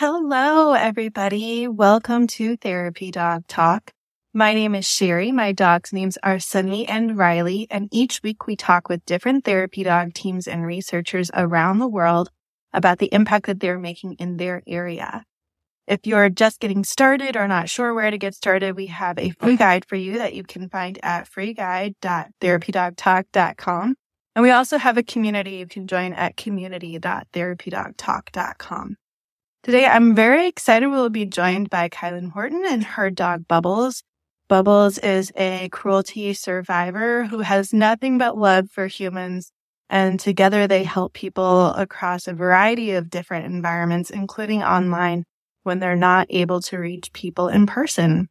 Hello, everybody. Welcome to Therapy Dog Talk. My name is Sherrie. My dog's names are Sunny and Riley, and each week we talk with different therapy dog teams and researchers around the world about the impact that they're making in their area. If you're just getting started or not sure where to get started, we have a free guide for you that you can find at freeguide.therapydogtalk.com. And we also have a community you can join at community.therapydogtalk.com. Today, I'm very excited. We'll be joined by Kilyn Horton and her dog Bubbles. Bubbles is a cruelty survivor who has nothing but love for humans. And together they help people across a variety of different environments, including online when they're not able to reach people in person.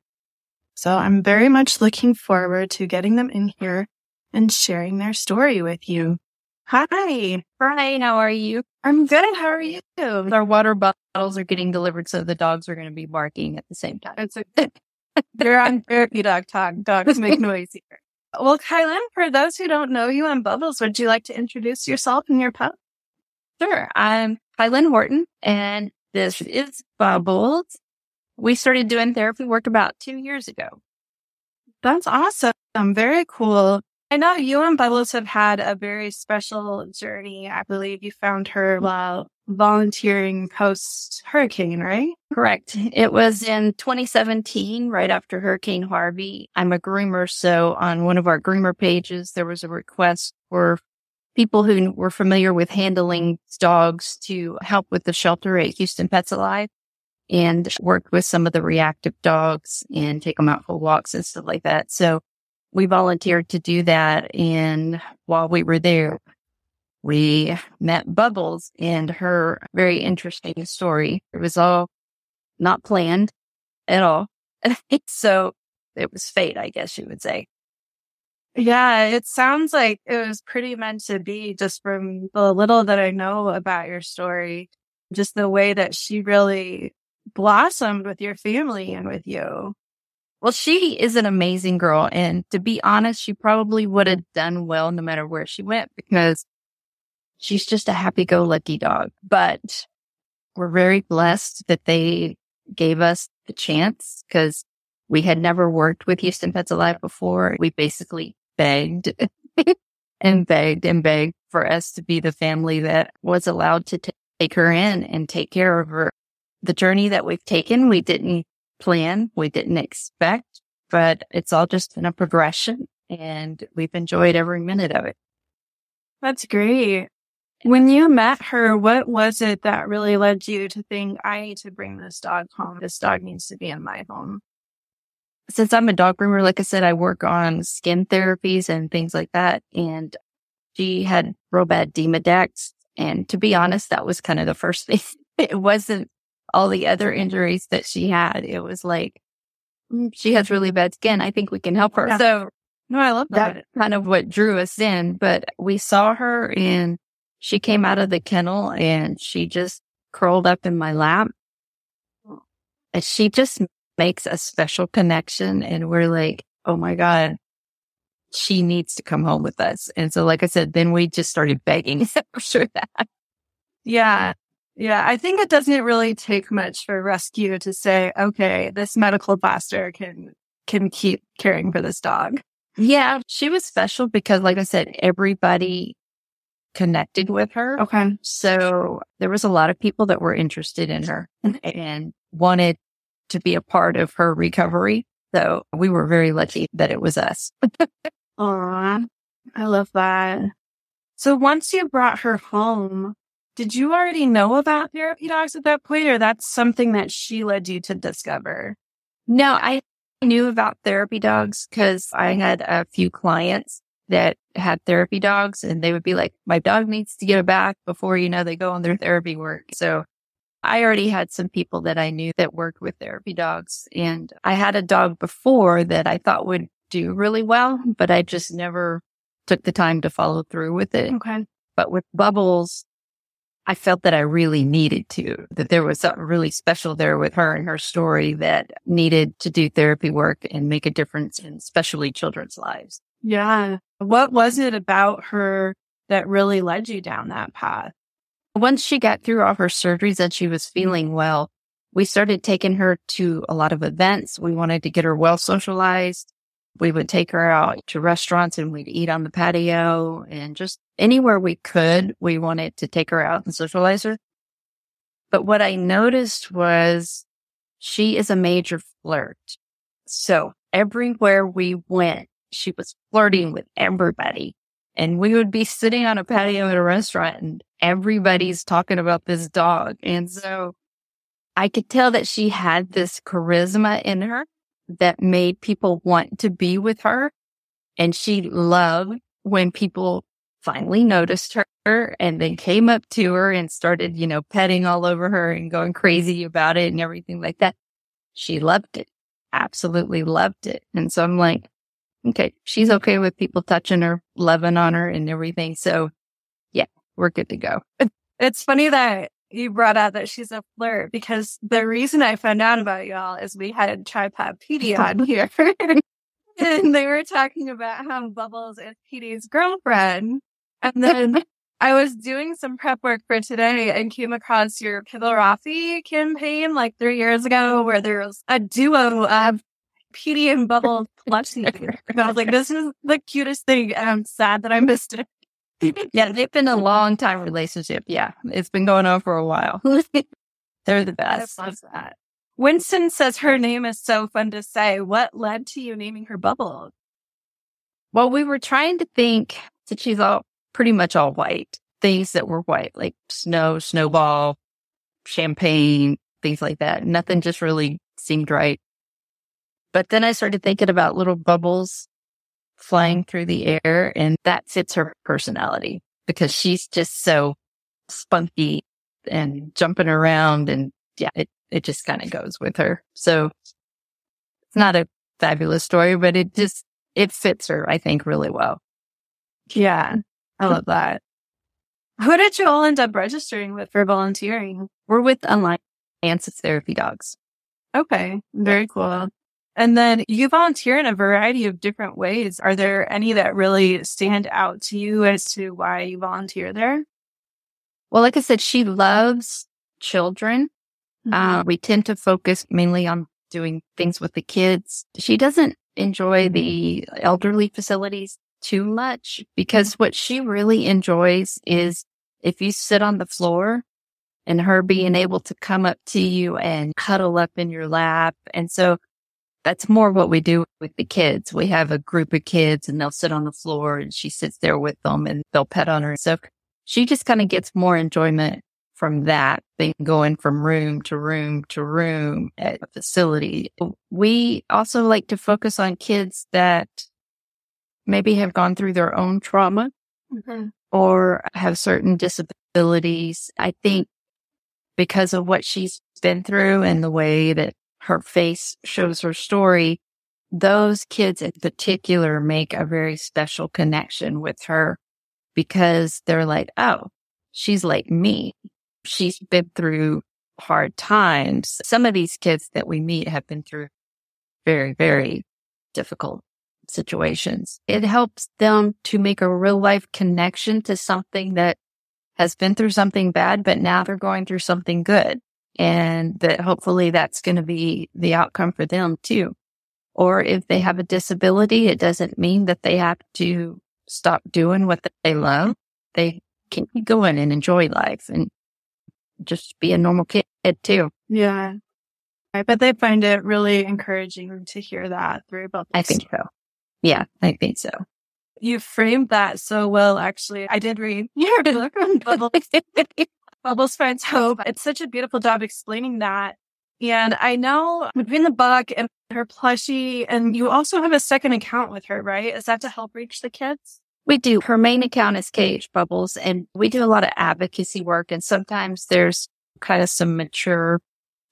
So I'm very much looking forward to getting them in here and sharing their story with you. Hi. Hi, how are you? I'm good. How are you? Our water bottles are getting delivered, so the dogs are going to be barking at the same time. It's a, they're on therapy dog talk. Dogs make noise here. Well, Kilyn, for those who don't know you and Bubbles, would you like to introduce yourself and your pup? Sure. I'm Kilyn Horton, and this is Bubbles. We started doing therapy work about two years ago. That's awesome. Very cool. I know you and Bubbles have had a very special journey. I believe you found her while volunteering post hurricane, right? Correct. It was in 2017, right after Hurricane Harvey. I'm a groomer. So on one of our groomer pages, there was a request for people who were familiar with handling dogs to help with the shelter at Houston Pets Alive and work with some of the reactive dogs and take them out for walks and stuff like that. So we volunteered to do that. And while we were there, we met Bubbles and her very interesting story. It was all not planned at all. so it was fate, I guess you would say. Yeah, it sounds like it was pretty meant to be just from the little that I know about your story, just the way that she really blossomed with your family and with you. Well, she is an amazing girl. And to be honest, she probably would have done well no matter where she went because she's just a happy go lucky dog. But we're very blessed that they gave us the chance because we had never worked with Houston Pets Alive before. We basically begged and begged and begged for us to be the family that was allowed to t- take her in and take care of her. The journey that we've taken, we didn't plan. We didn't expect, but it's all just been a progression and we've enjoyed every minute of it. That's great. When you met her, what was it that really led you to think, I need to bring this dog home? This dog needs to be in my home. Since I'm a dog groomer, like I said, I work on skin therapies and things like that. And she had real bad Demodex. And to be honest, that was kind of the first thing. It wasn't all the other injuries that she had. It was like, mm, she has really bad skin. I think we can help her. Yeah. So no, I love that. That's kind of what drew us in, but we saw her and she came out of the kennel and she just curled up in my lap. And she just makes a special connection. And we're like, oh my God, she needs to come home with us. And so, like I said, then we just started begging for that. Yeah. Yeah, I think it doesn't really take much for rescue to say, okay, this medical blaster can can keep caring for this dog. Yeah, she was special because like I said, everybody connected with her. Okay. So there was a lot of people that were interested in her and wanted to be a part of her recovery. So we were very lucky that it was us. Aw, I love that. So once you brought her home, did you already know about therapy dogs at that point, or that's something that she led you to discover? No, I knew about therapy dogs because I had a few clients that had therapy dogs and they would be like, my dog needs to get a bath before, you know, they go on their therapy work. So I already had some people that I knew that worked with therapy dogs and I had a dog before that I thought would do really well, but I just never took the time to follow through with it. Okay. But with Bubbles, I felt that I really needed to, that there was something really special there with her and her story that needed to do therapy work and make a difference in especially children's lives. Yeah. What was it about her that really led you down that path? Once she got through all her surgeries and she was mm-hmm. feeling well, we started taking her to a lot of events. We wanted to get her well socialized. We would take her out to restaurants and we'd eat on the patio and just anywhere we could. We wanted to take her out and socialize her. But what I noticed was she is a major flirt. So everywhere we went, she was flirting with everybody. And we would be sitting on a patio at a restaurant and everybody's talking about this dog. And so I could tell that she had this charisma in her that made people want to be with her. And she loved when people finally noticed her and then came up to her and started, you know, petting all over her and going crazy about it and everything like that. She loved it. Absolutely loved it. And so I'm like, okay, she's okay with people touching her, loving on her and everything. So yeah, we're good to go. It's funny that you brought out that she's a flirt because the reason I found out about y'all is we had Tripod PD on here. and they were talking about how Bubbles is PD's girlfriend. And then I was doing some prep work for today and came across your Kibble Rafi campaign like three years ago where there was a duo of PD and Bubbles plushie. and I was like, this is the cutest thing. And I'm sad that I missed it. yeah, they've been a long time relationship. Yeah, it's been going on for a while. They're the best. I love that. Winston says her name is so fun to say. What led to you naming her Bubbles? Well, we were trying to think that she's all pretty much all white, things that were white, like snow, snowball, champagne, things like that. Nothing just really seemed right. But then I started thinking about little bubbles flying through the air and that fits her personality because she's just so spunky and jumping around and yeah, it, it just kind of goes with her. So it's not a fabulous story, but it just, it fits her, I think, really well. Yeah. I love that. Who did you all end up registering with for volunteering? We're with Alliance Therapy Dogs. Okay. Very cool. And then you volunteer in a variety of different ways. Are there any that really stand out to you as to why you volunteer there? Well, like I said, she loves children. Mm-hmm. Uh, we tend to focus mainly on doing things with the kids. She doesn't enjoy the elderly facilities too much because what she really enjoys is if you sit on the floor and her being able to come up to you and cuddle up in your lap. And so that's more what we do with the kids. We have a group of kids and they'll sit on the floor and she sits there with them and they'll pet on her. So she just kind of gets more enjoyment from that than going from room to room to room at a facility. We also like to focus on kids that maybe have gone through their own trauma mm-hmm. or have certain disabilities. I think because of what she's been through and the way that her face shows her story, those kids in particular make a very special connection with her because they're like, oh, she's like me. She's been through hard times. Some of these kids that we meet have been through very, very difficult situations. It helps them to make a real life connection to something that has been through something bad, but now they're going through something good. And that hopefully that's going to be the outcome for them too. Or if they have a disability, it doesn't mean that they have to stop doing what they love. They can keep going and enjoy life and just be a normal kid too. Yeah. I bet they find it really encouraging to hear that through both. I think so. Yeah, I think so. You framed that so well, actually. I did read your book on Bubbles. Bubbles Finds Hope. It's such a beautiful job explaining that. And I know between the book and her plushie, and you also have a second account with her, right? Is that to help reach the kids? We do. Her main account is KH Bubbles, and we do a lot of advocacy work. And sometimes there's kind of some mature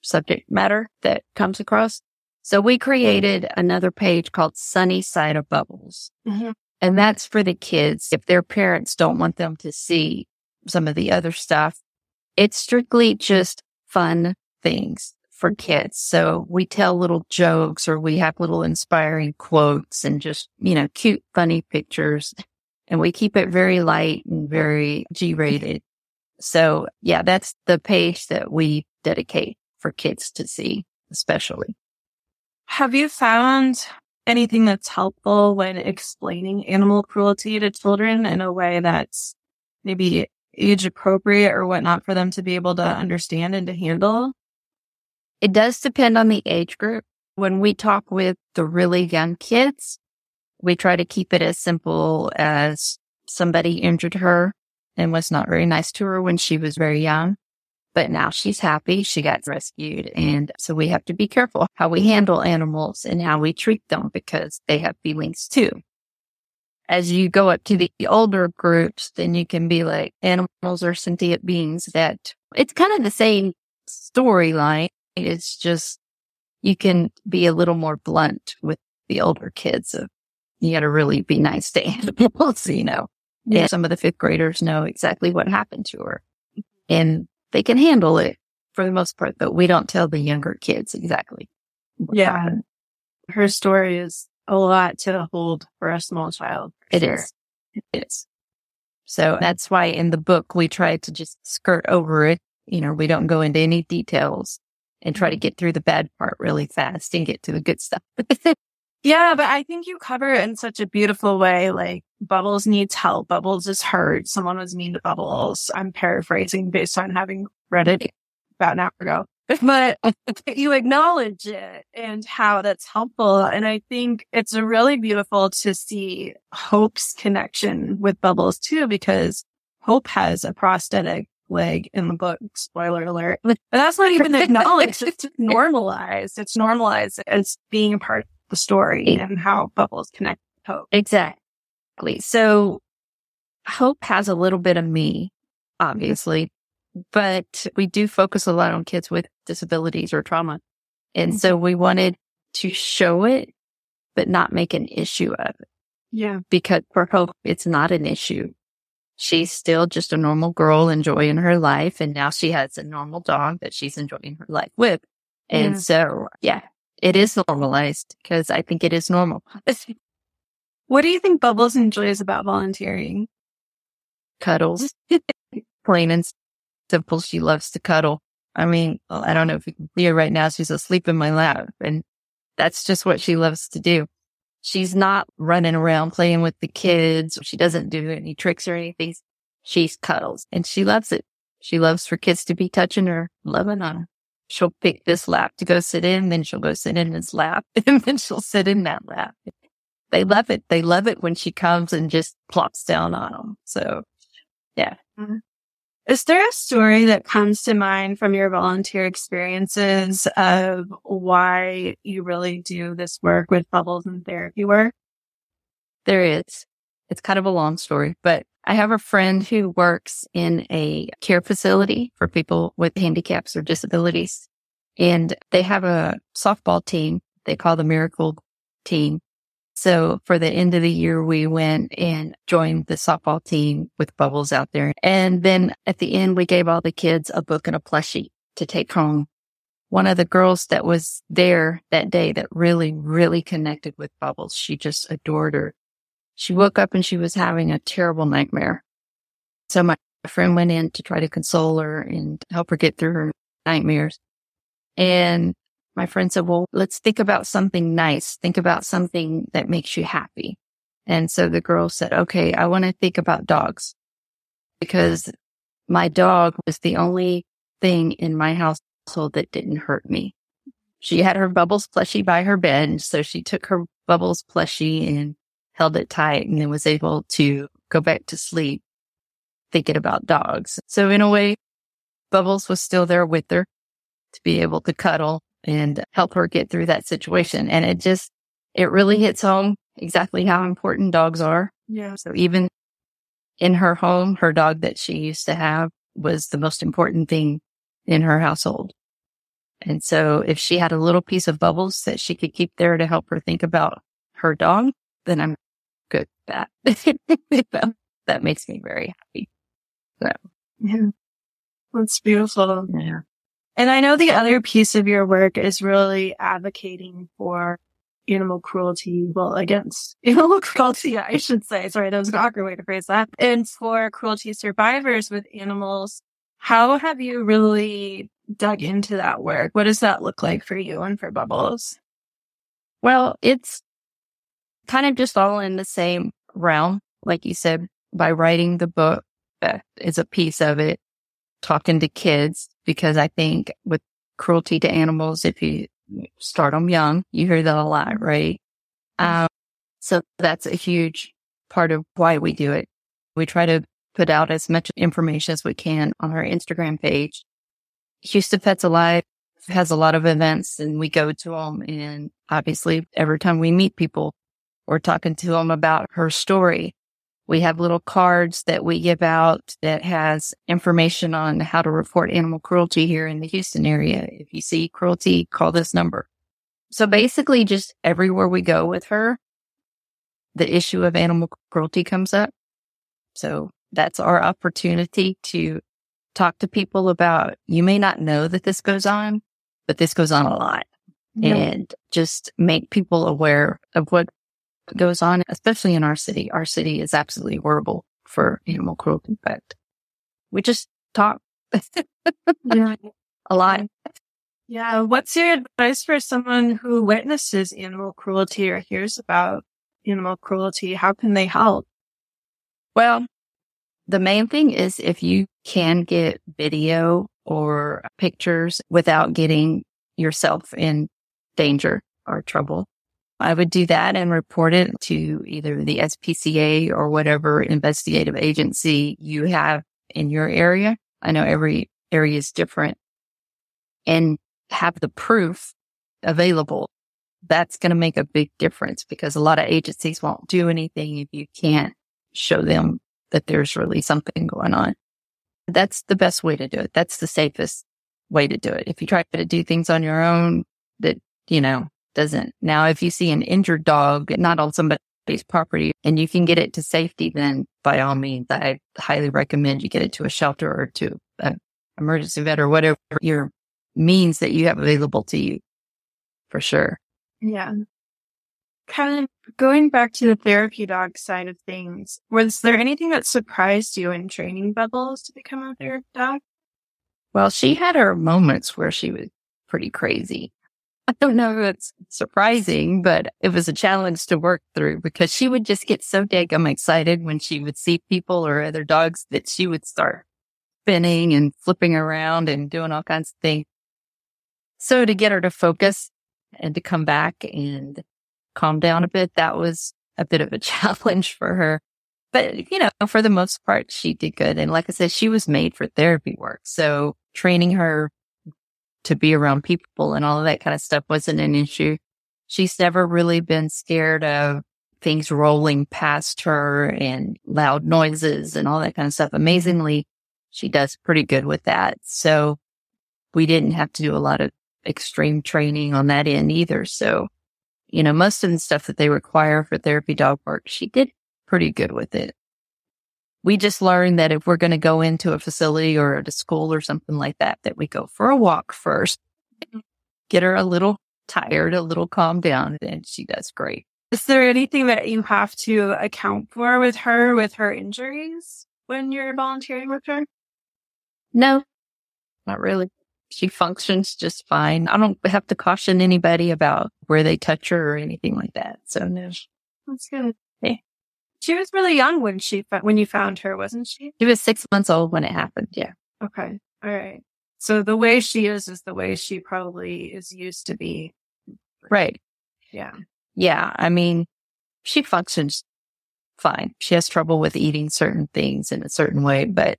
subject matter that comes across. So we created another page called Sunny Side of Bubbles. Mm-hmm. And that's for the kids. If their parents don't want them to see some of the other stuff, it's strictly just fun things for kids. So we tell little jokes or we have little inspiring quotes and just, you know, cute, funny pictures. And we keep it very light and very G rated. So yeah, that's the page that we dedicate for kids to see, especially. Have you found anything that's helpful when explaining animal cruelty to children in a way that's maybe age appropriate or whatnot for them to be able to understand and to handle? It does depend on the age group. When we talk with the really young kids, we try to keep it as simple as somebody injured her and was not very nice to her when she was very young. But now she's happy. She got rescued. And so we have to be careful how we handle animals and how we treat them because they have feelings too. As you go up to the older groups, then you can be like animals are sentient beings that it's kind of the same storyline. It's just you can be a little more blunt with the older kids of you got to really be nice to animals, you know. Yeah. some of the fifth graders know exactly what happened to her and they can handle it for the most part, but we don't tell the younger kids exactly. Yeah. Her story is a lot to hold for a small child. It sure. is. It is. So that's why in the book we try to just skirt over it. You know, we don't go into any details and try to mm-hmm. get through the bad part really fast and get to the good stuff. yeah, but I think you cover it in such a beautiful way. Like Bubbles needs help. Bubbles is hurt. Someone was mean to Bubbles. I'm paraphrasing based on having read it about an hour ago. But you acknowledge it and how that's helpful. And I think it's really beautiful to see Hope's connection with Bubbles too, because Hope has a prosthetic leg in the book. Spoiler alert. But that's not even acknowledged. It's normalized. It's normalized as being a part of the story and how Bubbles connect with Hope. Exactly. Exactly. So Hope has a little bit of me, obviously, but we do focus a lot on kids with disabilities or trauma. And so mm-hmm. we wanted to show it, but not make an issue of it. Yeah. Because for Hope, it's not an issue. She's still just a normal girl enjoying her life. And now she has a normal dog that she's enjoying her life with. And yeah. so, yeah, it is normalized because I think it is normal. What do you think Bubbles enjoys about volunteering? Cuddles. Plain and simple. She loves to cuddle. I mean, I don't know if you can her right now. She's asleep in my lap and that's just what she loves to do. She's not running around playing with the kids. She doesn't do any tricks or anything. She cuddles and she loves it. She loves for kids to be touching her, loving on her. She'll pick this lap to go sit in, then she'll go sit in his lap, and then she'll sit in that lap they love it. They love it when she comes and just plops down on them. So yeah. Mm-hmm. Is there a story that comes to mind from your volunteer experiences of why you really do this work with bubbles and therapy work? There is. It's kind of a long story, but I have a friend who works in a care facility for people with handicaps or disabilities. And they have a softball team they call the Miracle Team. So for the end of the year, we went and joined the softball team with Bubbles out there. And then at the end, we gave all the kids a book and a plushie to take home. One of the girls that was there that day that really, really connected with Bubbles, she just adored her. She woke up and she was having a terrible nightmare. So my friend went in to try to console her and help her get through her nightmares. And my friend said, well, let's think about something nice. Think about something that makes you happy. And so the girl said, okay, I want to think about dogs because my dog was the only thing in my household that didn't hurt me. She had her Bubbles plushie by her bed. So she took her Bubbles plushie and held it tight and then was able to go back to sleep thinking about dogs. So in a way, Bubbles was still there with her to be able to cuddle and help her get through that situation. And it just, it really hits home exactly how important dogs are. Yeah. So even in her home, her dog that she used to have was the most important thing in her household. And so if she had a little piece of bubbles that she could keep there to help her think about her dog, then I'm good with that. that makes me very happy. So yeah, that's beautiful. Yeah. And I know the other piece of your work is really advocating for animal cruelty, well, against animal cruelty, I should say. Sorry, that was an awkward way to phrase that. And for cruelty survivors with animals, how have you really dug into that work. What does that look like for you and for Bubbles? Well, it's kind of just all in the same realm. Like you said, by writing the book, that is a piece of it. Talking to kids, because I think with cruelty to animals, if you start them young, you hear that a lot, right? Um, so that's a huge part of why we do it. We try to put out as much information as we can on our Instagram page. Houston Pets Alive has a lot of events and we go to them. And obviously every time we meet people, we're talking to them about her story. We have little cards that we give out that has information on how to report animal cruelty here in the Houston area. If you see cruelty, call this number. So basically just everywhere we go with her, the issue of animal cruelty comes up. So that's our opportunity to talk to people about, you may not know that this goes on, but this goes on a lot yeah. and just make people aware of what goes on, especially in our city. Our city is absolutely horrible for animal cruelty, but we just talk yeah. a lot. Yeah. What's your advice for someone who witnesses animal cruelty or hears about animal cruelty? How can they help? Well, the main thing is if you can get video or pictures without getting yourself in danger or trouble, I would do that and report it to either the SPCA or whatever investigative agency you have in your area. I know every area is different and have the proof available. That's going to make a big difference because a lot of agencies won't do anything if you can't show them that there's really something going on. That's the best way to do it. That's the safest way to do it. If you try to do things on your own that, you know, doesn't. Now, if you see an injured dog, not on somebody's property and you can get it to safety, then by all means, I highly recommend you get it to a shelter or to an emergency vet or whatever your means that you have available to you for sure. Yeah kind of going back to the therapy dog side of things, was there anything that surprised you in training Bubbles to become a therapy dog? Well, she had her moments where she was pretty crazy. I don't know if it's surprising, but it was a challenge to work through because she would just get so daggum excited when she would see people or other dogs that she would start spinning and flipping around and doing all kinds of things. So to get her to focus and to come back and calm down a bit, that was a bit of a challenge for her. But, you know, for the most part, she did good. And like I said, she was made for therapy work. So training her to be around people and all of that kind of stuff wasn't an issue. She's never really been scared of things rolling past her and loud noises and all that kind of stuff. Amazingly, she does pretty good with that. So we didn't have to do a lot of extreme training on that end either. So you know, most of the stuff that they require for therapy dog work, she did pretty good with it. We just learned that if we're going to go into a facility or at a school or something like that, that we go for a walk first, get her a little tired, a little calmed down, and she does great. Is there anything that you have to account for with her, with her injuries when you're volunteering with her? No, not really she functions just fine. I don't have to caution anybody about where they touch her or anything like that. So no. That's good. Yeah. She was really young when she when you found her, wasn't she? She was six months old when it happened. Yeah. Okay. All right. So the way she is is the way she probably is used to be. Right. Yeah. Yeah. I mean, she functions fine. She has trouble with eating certain things in a certain way, but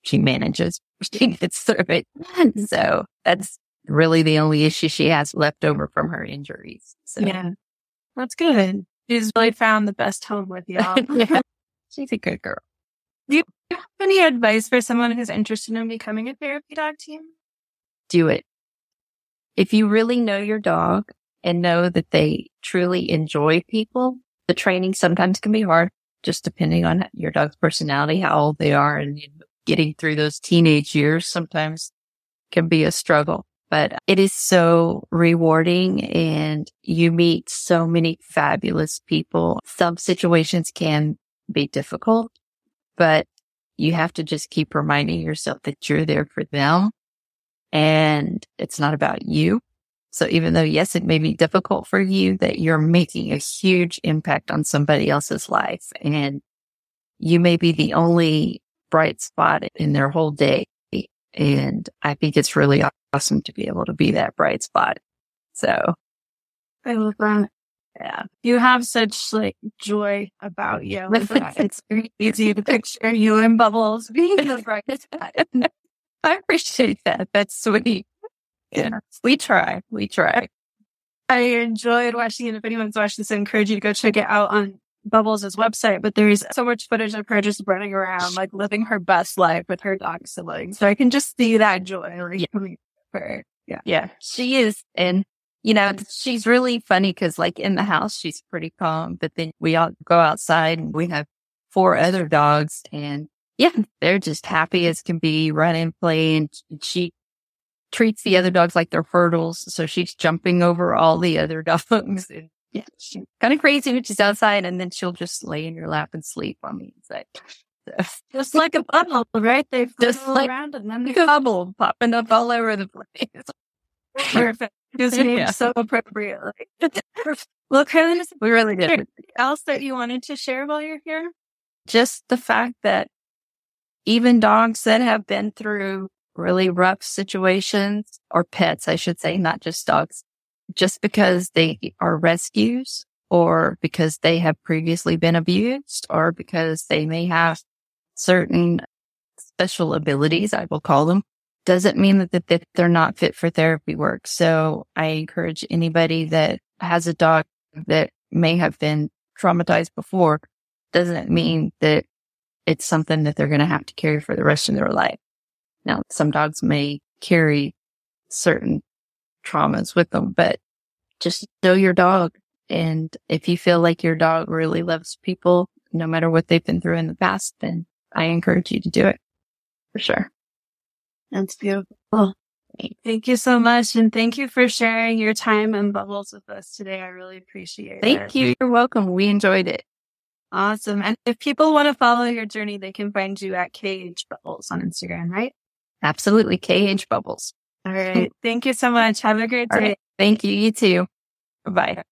she manages. She gets through it. So that's really the only issue she has left over from her injuries. So yeah, that's good. She's really found the best home with y'all. yeah. She's a good girl. Do you have any advice for someone who's interested in becoming a therapy dog team? Do it. If you really know your dog and know that they truly enjoy people, the training sometimes can be hard, just depending on your dog's personality, how old they are, and getting through those teenage years sometimes can be a struggle, but it is so rewarding and you meet so many fabulous people. Some situations can be difficult, but you have to just keep reminding yourself that you're there for them and it's not about you. So even though, yes, it may be difficult for you that you're making a huge impact on somebody else's life and you may be the only bright spot in their whole day. And I think it's really awesome to be able to be that bright spot. So I love that. Yeah. You have such like joy about you. it's very easy to picture you and Bubbles being the brightest. I appreciate that. That's sweet. Yeah. We try. We try. I enjoyed watching it. If anyone's watched this, I encourage you to go check it out on Bubbles' website. But there's so much footage of her just running around, like living her best life with her dog siblings. So I can just see that joy like, yeah. Her. Yeah. Yeah. She is. And you know, she's really funny because like in the house, she's pretty calm, but then we all go outside and we have four other dogs and yeah, they're just happy as can be, running, playing. She treats the other dogs like they're hurdles. So she's jumping over all the other dogs. And yeah, she's kind of crazy when she's outside and then she'll just lay in your lap and sleep on the inside. just like a bubble, right? They just like around and then they bubble popping up all over the place. Perfect. Name yeah. so appropriate. well, Carolyn, we really did. Else that you wanted to share while you're here? Just the fact that even dogs that have been through really rough situations or pets, I should say, not just dogs, just because they are rescues or because they have previously been abused or because they may have certain special abilities, I will call them, doesn't mean that, they're not fit for therapy work. So I encourage anybody that has a dog that may have been traumatized before doesn't mean that it's something that they're going to have to carry for the rest of their life. Now, some dogs may carry certain traumas with them, but just know your dog. And if you feel like your dog really loves people, no matter what they've been through in the past, then I encourage you to do it for sure. That's beautiful. Thank you so much. And thank you for sharing your time and bubbles with us today. I really appreciate thank it. Thank you. You're welcome. We enjoyed it. Awesome. And if people want to follow your journey, they can find you at KH Bubbles on Instagram, right? Absolutely. KH Bubbles. All right. Thank you so much. Have a great day. Right. Thank you. You too. Bye.